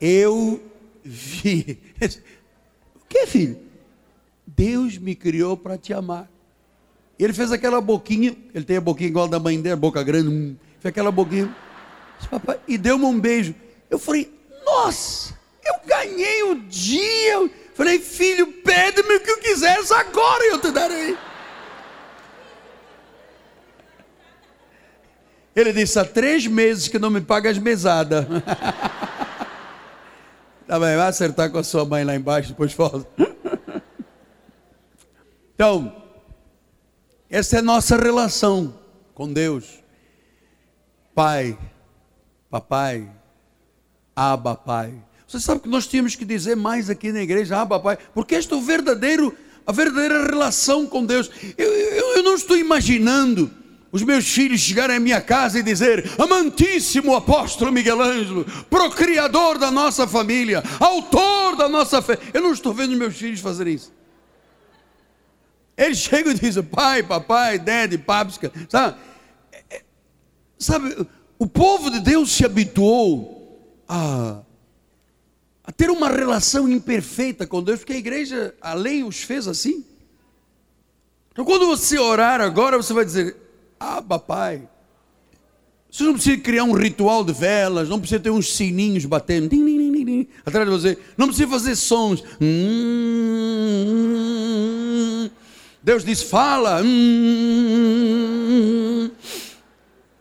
eu vi. O que, filho? Deus me criou para te amar. Ele fez aquela boquinha, ele tem a boquinha igual a da mãe dele, boca grande, hum, fez aquela boquinha, papai, e deu-me um beijo. Eu falei, nossa, eu ganhei o dia. Eu falei, filho, pede-me o que eu quiseres agora e eu te darei. Ele disse, há três meses que não me paga as mesadas. [LAUGHS] tá bem, vai acertar com a sua mãe lá embaixo, depois volta. então, essa é a nossa relação com Deus. Pai, papai, Abba, Pai. Você sabe que nós tínhamos que dizer mais aqui na igreja, Abba, Pai, porque este é o verdadeiro, a verdadeira relação com Deus. Eu, eu, eu não estou imaginando os meus filhos chegarem à minha casa e dizer: Amantíssimo apóstolo Miguel Ângelo, procriador da nossa família, autor da nossa fé. Eu não estou vendo meus filhos fazer isso. Eles chegam e dizem: Pai, papai, dede, papsca. Sabe? É, é, sabe, o povo de Deus se habituou a, a ter uma relação imperfeita com Deus, porque a igreja, a lei os fez assim. Então, quando você orar agora, você vai dizer: Ah, papai. Você não precisa criar um ritual de velas, não precisa ter uns sininhos batendo din, din, din, atrás de você, não precisa fazer sons. Hum, Deus diz: fala. Hum,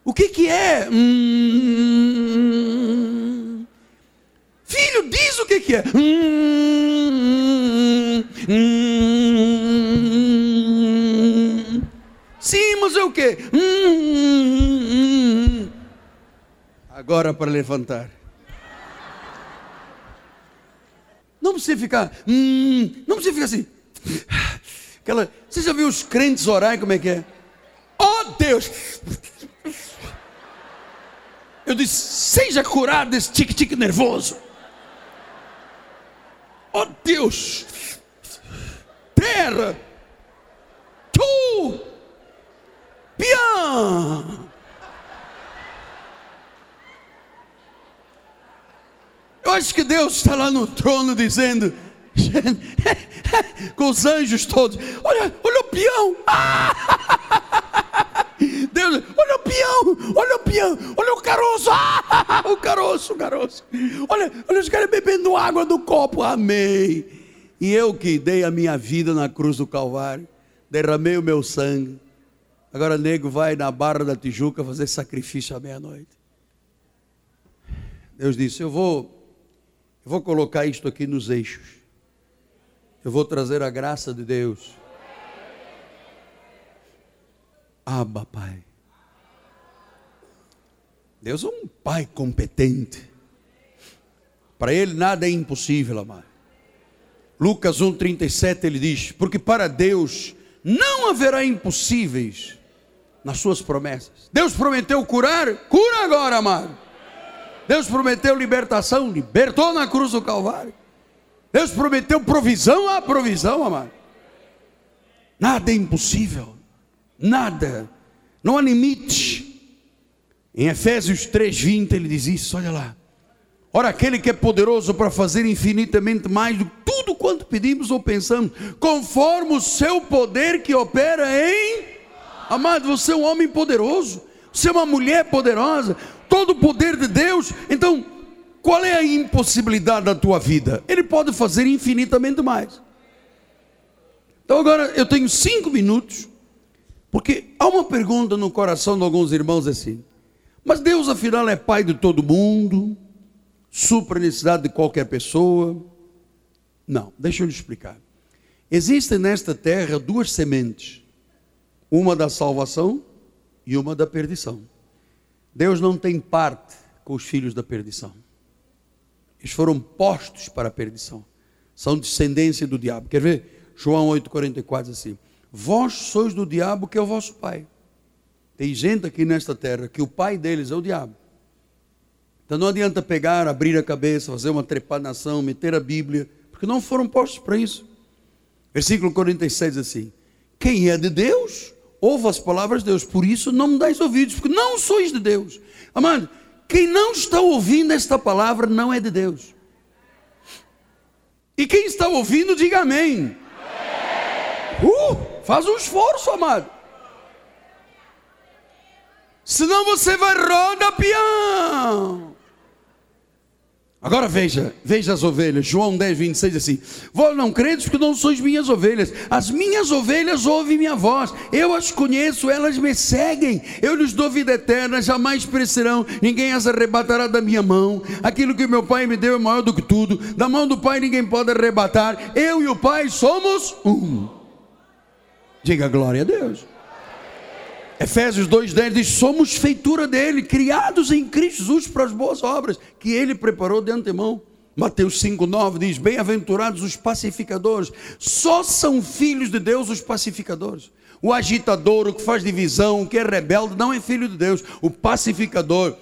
o que, que é? Hum, Filho, diz o que, que é. Hum, hum, sim, mas é o que? Hum, Agora para levantar. Não precisa ficar. não precisa ficar assim. Aquela, você já viu os crentes orar como é que é? Oh Deus! Eu disse, seja curado desse tique-tique nervoso. Oh Deus! Terra! Tu! Pian! Eu acho que Deus está lá no trono dizendo, [LAUGHS] com os anjos todos: Olha, olha o peão! [LAUGHS] Deus, olha o peão, olha o peão, olha o caroço, ah, [LAUGHS] o caroço, o caroço. Olha, olha os caras bebendo água do copo, amém. E eu que dei a minha vida na cruz do Calvário, derramei o meu sangue. Agora nego vai na Barra da Tijuca fazer sacrifício à meia-noite. Deus disse: Eu vou, eu vou colocar isto aqui nos eixos. Eu vou trazer a graça de Deus Aba, Pai. Deus é um pai competente. Para ele nada é impossível, amado. Lucas 1,37 ele diz: Porque para Deus não haverá impossíveis nas suas promessas. Deus prometeu curar, cura agora, amado. Deus prometeu libertação, libertou na cruz do Calvário. Deus prometeu provisão, a provisão, amado. Nada é impossível, nada, não há limite. Em Efésios 3,20 ele diz isso, olha lá. Ora, aquele que é poderoso para fazer infinitamente mais do que tudo quanto pedimos ou pensamos, conforme o seu poder que opera em. Amado, você é um homem poderoso, você é uma mulher poderosa, todo o poder de Deus. Então, qual é a impossibilidade da tua vida? Ele pode fazer infinitamente mais. Então, agora eu tenho cinco minutos, porque há uma pergunta no coração de alguns irmãos assim: mas Deus afinal é pai de todo mundo? supra a necessidade de qualquer pessoa. Não, deixa eu lhe explicar. Existem nesta terra duas sementes: uma da salvação e uma da perdição. Deus não tem parte com os filhos da perdição. Eles foram postos para a perdição. São descendência do diabo. Quer ver? João 8,44 assim: Vós sois do diabo que é o vosso pai. Tem gente aqui nesta terra que o pai deles é o diabo. Então não adianta pegar, abrir a cabeça, fazer uma trepanação, meter a Bíblia, porque não foram postos para isso. Versículo 46 assim: Quem é de Deus, ouve as palavras de Deus, por isso não me dais ouvidos, porque não sois de Deus. Amado, quem não está ouvindo esta palavra não é de Deus. E quem está ouvindo, diga amém. Uh, faz um esforço, amado. Senão você vai rodapião. Agora veja, veja as ovelhas, João 10, 26 assim: Vós não credes porque não sois minhas ovelhas, as minhas ovelhas ouvem minha voz, eu as conheço, elas me seguem, eu lhes dou vida eterna, jamais perecerão, ninguém as arrebatará da minha mão. Aquilo que meu Pai me deu é maior do que tudo, da mão do Pai ninguém pode arrebatar, eu e o Pai somos um. Diga glória a Deus. Efésios 2,10 diz: Somos feitura dele, criados em Cristo Jesus para as boas obras que ele preparou de antemão. Mateus 5,9 diz: Bem-aventurados os pacificadores, só são filhos de Deus os pacificadores. O agitador, o que faz divisão, o que é rebelde, não é filho de Deus. O pacificador,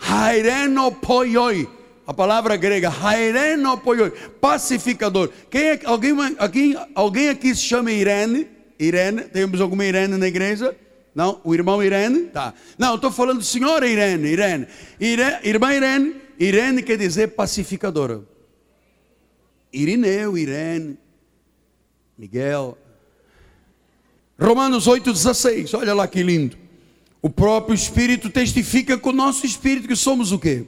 Hairenopoioi, a palavra grega, Hairenopoioi, pacificador. Quem é, alguém, alguém, alguém aqui se chama Irene? Irene, temos alguma Irene na igreja? Não, o irmão Irene? Tá. Não, estou falando senhora Irene, Irene. Irene. Irmã Irene, Irene quer dizer pacificadora. Irineu, Irene, Miguel. Romanos 8,16, olha lá que lindo. O próprio Espírito testifica com o nosso Espírito que somos o quê?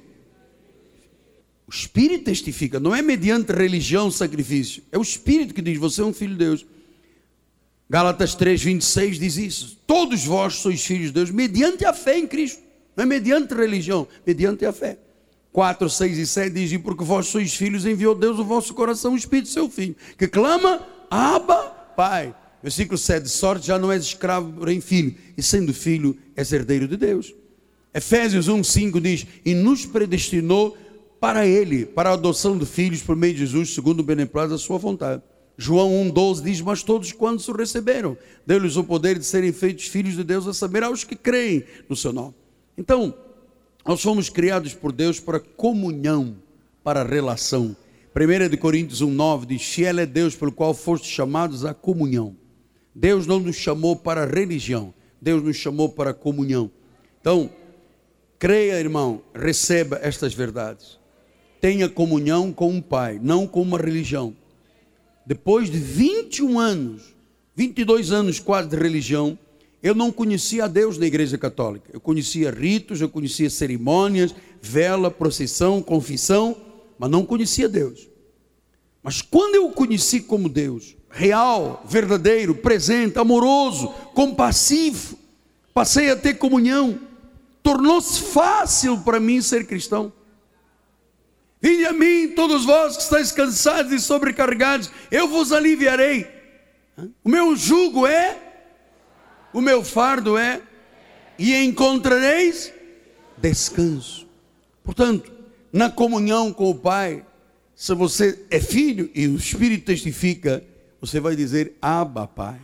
O Espírito testifica, não é mediante religião, sacrifício. É o Espírito que diz: você é um filho de Deus. Gálatas 3, 26 diz isso. Todos vós sois filhos de Deus, mediante a fé em Cristo. Não é mediante religião, mediante a fé. 4, 6 e 7 diz: porque vós sois filhos, enviou Deus o vosso coração, o Espírito seu Filho, que clama, Abba, Pai. Versículo 7: De sorte já não és escravo, porém filho, e sendo filho, és herdeiro de Deus. Efésios 1, 5 diz: E nos predestinou para Ele, para a adoção de filhos por meio de Jesus, segundo o beneplácito da Sua vontade João 1,12 diz: Mas todos quando o receberam, deu-lhes o poder de serem feitos filhos de Deus, a saber, aos que creem no seu nome. Então, nós fomos criados por Deus para comunhão, para relação. 1 Coríntios 1,9 diz: Fiel é Deus pelo qual fostes chamados à comunhão. Deus não nos chamou para religião, Deus nos chamou para comunhão. Então, creia, irmão, receba estas verdades. Tenha comunhão com um Pai, não com uma religião depois de 21 anos, 22 anos quase de religião, eu não conhecia a Deus na igreja católica. Eu conhecia ritos, eu conhecia cerimônias, vela, procissão, confissão, mas não conhecia Deus. Mas quando eu o conheci como Deus, real, verdadeiro, presente, amoroso, compassivo, passei a ter comunhão, tornou-se fácil para mim ser cristão. Vinde a mim, todos vós que estáis cansados e sobrecarregados, eu vos aliviarei. O meu jugo é, o meu fardo é, e encontrareis descanso. Portanto, na comunhão com o Pai, se você é filho e o Espírito testifica, você vai dizer: Abba, Pai.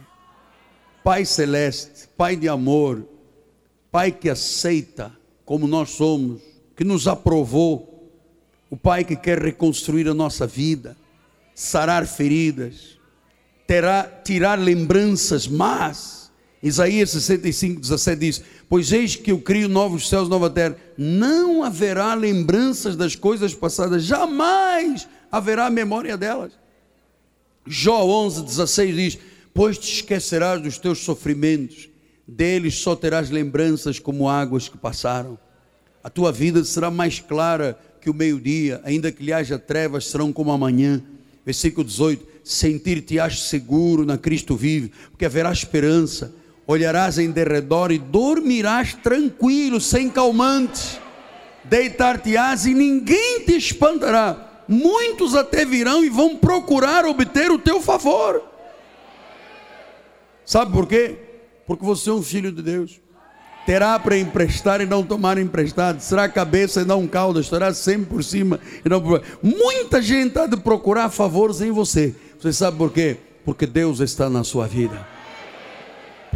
Pai celeste, Pai de amor, Pai que aceita como nós somos, que nos aprovou, o Pai que quer reconstruir a nossa vida, sarar feridas, terá, tirar lembranças más. Isaías 65, 17 diz: Pois eis que eu crio novos céus, nova terra, não haverá lembranças das coisas passadas, jamais haverá memória delas. Jó 11, 16 diz: Pois te esquecerás dos teus sofrimentos, deles só terás lembranças como águas que passaram. A tua vida será mais clara que o meio-dia, ainda que lhe haja trevas, serão como amanhã. Versículo 18: Sentir-te-ás seguro na Cristo vive, porque haverá esperança olharás em derredor e dormirás tranquilo, sem calmantes. Deitar-te-ás e ninguém te espantará. Muitos até virão e vão procurar obter o teu favor. Sabe por quê? Porque você é um filho de Deus. Terá para emprestar e não tomar emprestado. Será cabeça e não cauda. Estará sempre por cima e não por Muita gente há de procurar favores em você. Você sabe por quê? Porque Deus está na sua vida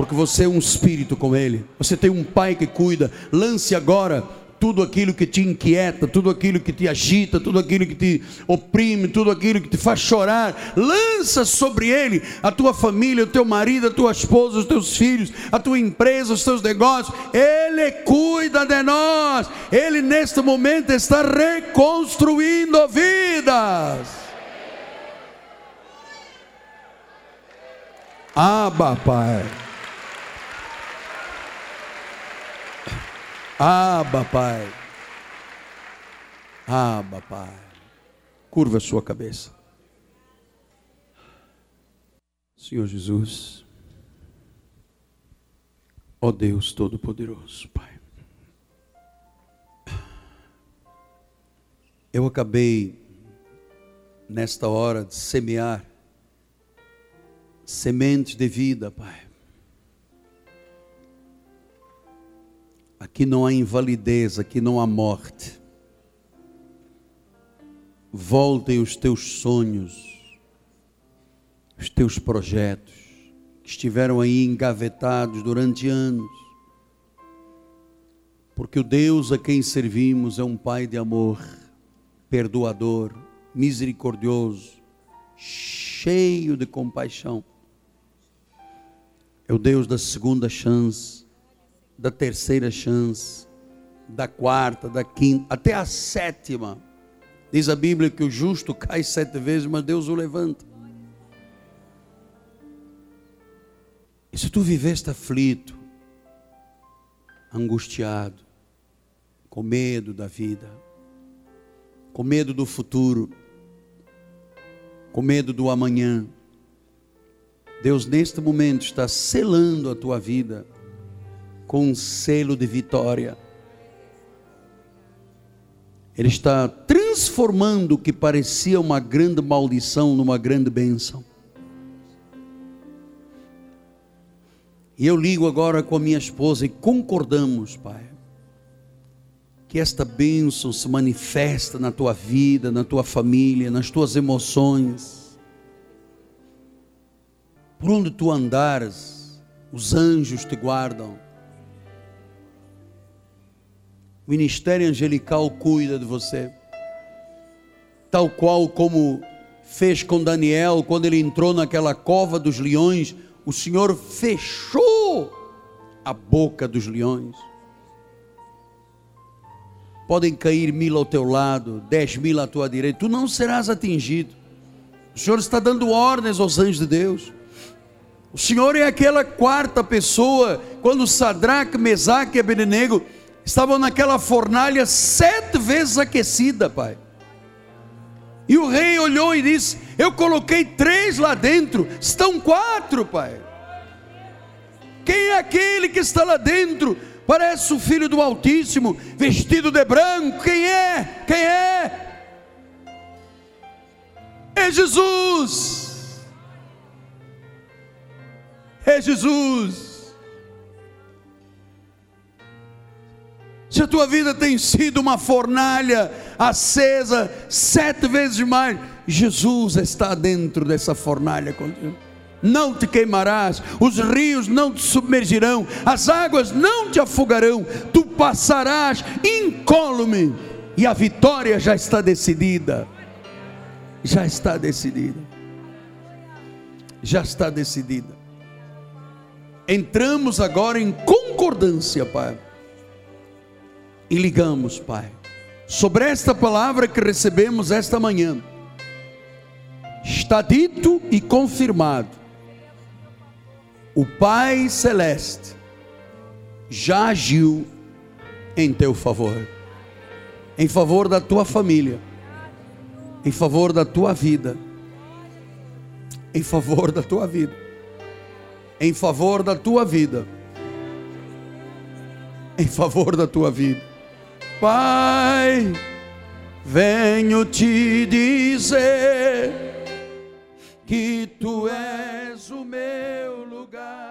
porque você é um espírito com Ele, você tem um Pai que cuida. Lance agora tudo aquilo que te inquieta, tudo aquilo que te agita, tudo aquilo que te oprime, tudo aquilo que te faz chorar, lança sobre ele a tua família, o teu marido, a tua esposa, os teus filhos, a tua empresa, os teus negócios. Ele cuida de nós. Ele neste momento está reconstruindo vidas. Aba, Pai. Aba, Pai. Aba, Pai. Curva a sua cabeça. Senhor Jesus. Ó Deus Todo-Poderoso, Pai. Eu acabei, nesta hora, de semear sementes de vida, Pai. Aqui não há invalidez, aqui não há morte. Voltem os teus sonhos, os teus projetos, que estiveram aí engavetados durante anos. Porque o Deus a quem servimos é um Pai de amor, perdoador, misericordioso, cheio de compaixão. É o Deus da segunda chance da terceira chance, da quarta, da quinta, até a sétima. Diz a Bíblia que o justo cai sete vezes, mas Deus o levanta. E se tu viveste aflito, angustiado, com medo da vida, com medo do futuro, com medo do amanhã, Deus neste momento está selando a tua vida com um selo de vitória. Ele está transformando o que parecia uma grande maldição numa grande bênção. E eu ligo agora com a minha esposa e concordamos, Pai, que esta bênção se manifesta na tua vida, na tua família, nas tuas emoções. Por onde tu andares, os anjos te guardam o ministério angelical cuida de você. Tal qual como fez com Daniel quando ele entrou naquela cova dos leões, o Senhor fechou a boca dos leões. Podem cair mil ao teu lado, dez mil à tua direita, tu não serás atingido. O Senhor está dando ordens aos anjos de Deus. O Senhor é aquela quarta pessoa, quando Sadraque, Mesaque e Abednego estavam naquela fornalha sete vezes aquecida, pai. E o rei olhou e disse: Eu coloquei três lá dentro, estão quatro, pai. Quem é aquele que está lá dentro? Parece o filho do Altíssimo, vestido de branco. Quem é? Quem é? É Jesus. É Jesus. Se a tua vida tem sido uma fornalha acesa sete vezes mais, Jesus está dentro dessa fornalha contigo. Não te queimarás, os rios não te submergirão, as águas não te afogarão, tu passarás incólume, e a vitória já está decidida. Já está decidida. Já está decidida. Entramos agora em concordância, Pai e ligamos, Pai, sobre esta palavra que recebemos esta manhã. Está dito e confirmado. O Pai Celeste já agiu em teu favor, em favor da tua família, em favor da tua vida, em favor da tua vida, em favor da tua vida, em favor da tua vida. Pai, venho te dizer que tu és o meu lugar.